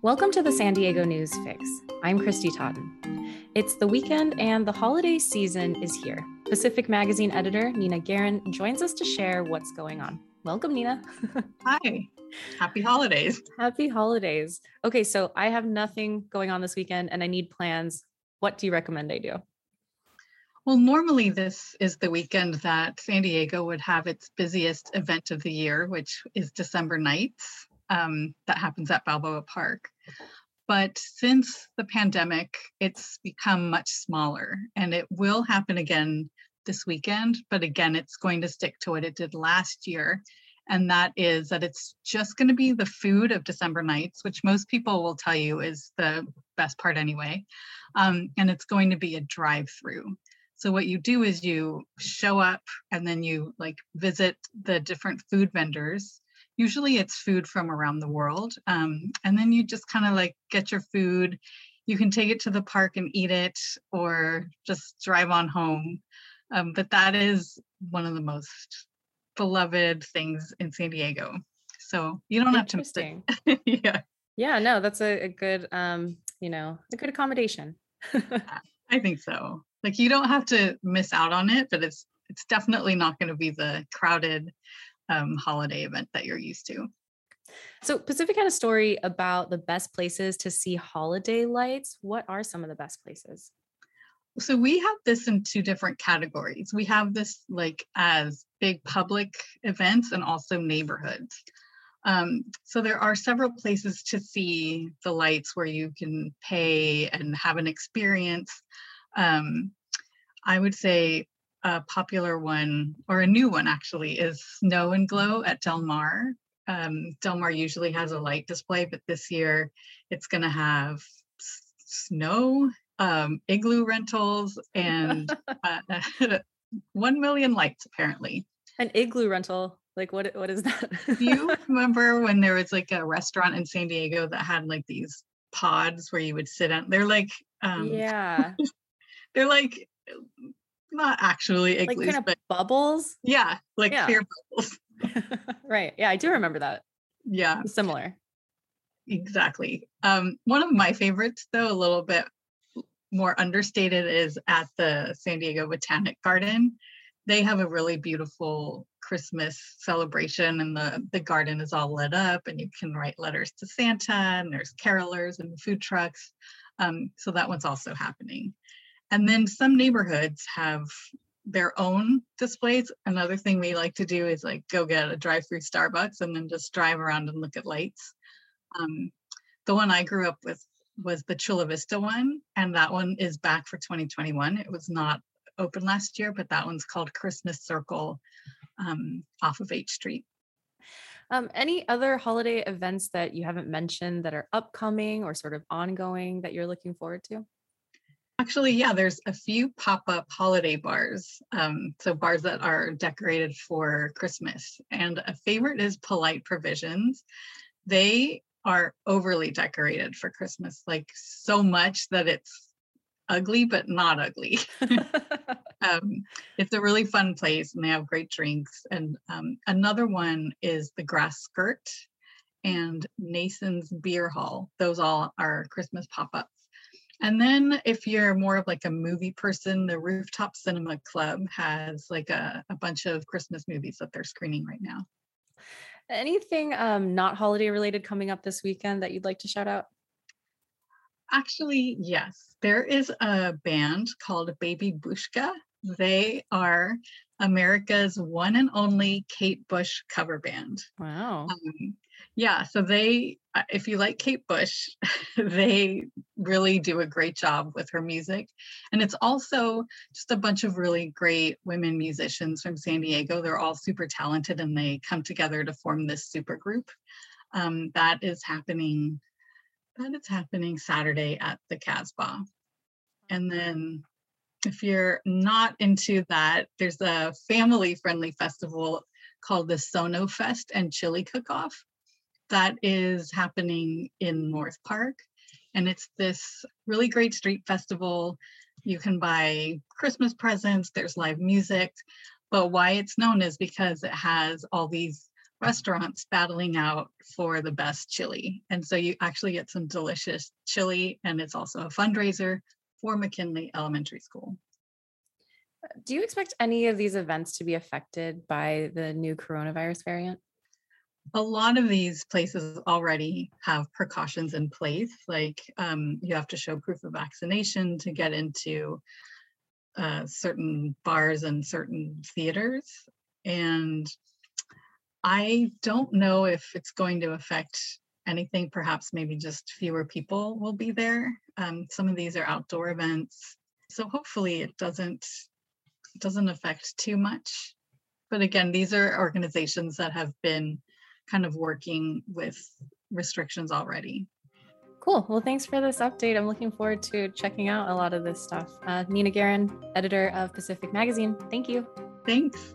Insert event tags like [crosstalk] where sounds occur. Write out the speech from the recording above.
Welcome to the San Diego News Fix. I'm Christy Totten. It's the weekend and the holiday season is here. Pacific Magazine editor Nina Garin joins us to share what's going on. Welcome, Nina. [laughs] Hi. Happy holidays. Happy holidays. Okay, so I have nothing going on this weekend and I need plans. What do you recommend I do? Well, normally this is the weekend that San Diego would have its busiest event of the year, which is December Nights um, that happens at Balboa Park. But since the pandemic, it's become much smaller and it will happen again this weekend. But again, it's going to stick to what it did last year. And that is that it's just going to be the food of December nights, which most people will tell you is the best part anyway. Um, and it's going to be a drive through. So what you do is you show up and then you like visit the different food vendors usually it's food from around the world. Um, and then you just kind of like get your food. You can take it to the park and eat it or just drive on home. Um, but that is one of the most beloved things in San Diego. So you don't have to [laughs] yeah. Yeah, no, that's a, a good um, you know, a good accommodation. [laughs] I think so. Like you don't have to miss out on it, but it's it's definitely not going to be the crowded um, holiday event that you're used to. So, Pacific had a story about the best places to see holiday lights. What are some of the best places? So, we have this in two different categories. We have this like as big public events and also neighborhoods. Um, so, there are several places to see the lights where you can pay and have an experience. Um, I would say a popular one, or a new one actually, is Snow and Glow at Del Mar. Um, Del Mar usually has a light display, but this year it's going to have snow, um, igloo rentals, and [laughs] uh, [laughs] 1 million lights apparently. An igloo rental. Like what what is that? Do you [laughs] remember when there was like a restaurant in San Diego that had like these pods where you would sit on they're like um yeah. they're like not actually igloos, like kind of bubbles. Yeah, like yeah. clear [laughs] bubbles. right. Yeah, I do remember that. Yeah. Similar. Exactly. Um, one of my favorites, though, a little bit more understated, is at the San Diego Botanic Garden. They have a really beautiful Christmas celebration, and the, the garden is all lit up, and you can write letters to Santa, and there's carolers and food trucks. Um, so that one's also happening. And then some neighborhoods have their own displays. Another thing we like to do is like go get a drive-through Starbucks and then just drive around and look at lights. Um, the one I grew up with was the Chula Vista one, and that one is back for 2021. It was not open last year, but that one's called Christmas Circle um, off of H Street. Um, any other holiday events that you haven't mentioned that are upcoming or sort of ongoing that you're looking forward to? Actually, yeah, there's a few pop up holiday bars. Um, so, bars that are decorated for Christmas. And a favorite is Polite Provisions. They are overly decorated for Christmas, like so much that it's ugly, but not ugly. [laughs] [laughs] um, it's a really fun place and they have great drinks. And um, another one is the Grass Skirt and Nason's Beer Hall. Those all are Christmas pop ups. And then if you're more of like a movie person, the Rooftop Cinema Club has like a, a bunch of Christmas movies that they're screening right now. Anything um, not holiday related coming up this weekend that you'd like to shout out? Actually, yes. There is a band called Baby Bushka. They are America's one and only Kate Bush cover band. Wow. Um, yeah, so they, uh, if you like Kate Bush, [laughs] they really do a great job with her music. And it's also just a bunch of really great women musicians from San Diego. They're all super talented and they come together to form this super group. Um, that is happening, that is happening Saturday at the Casbah. And then if you're not into that, there's a family friendly festival called the Sono Fest and Chili Cook Off that is happening in North Park. And it's this really great street festival. You can buy Christmas presents, there's live music. But why it's known is because it has all these restaurants battling out for the best chili. And so you actually get some delicious chili, and it's also a fundraiser for McKinley Elementary School. Do you expect any of these events to be affected by the new coronavirus variant? A lot of these places already have precautions in place, like um, you have to show proof of vaccination to get into uh, certain bars and certain theaters. And I don't know if it's going to affect anything. Perhaps maybe just fewer people will be there. Um, some of these are outdoor events, so hopefully it doesn't doesn't affect too much. But again, these are organizations that have been kind of working with restrictions already. Cool. Well, thanks for this update. I'm looking forward to checking out a lot of this stuff. Uh, Nina Garin, editor of Pacific Magazine. Thank you. Thanks.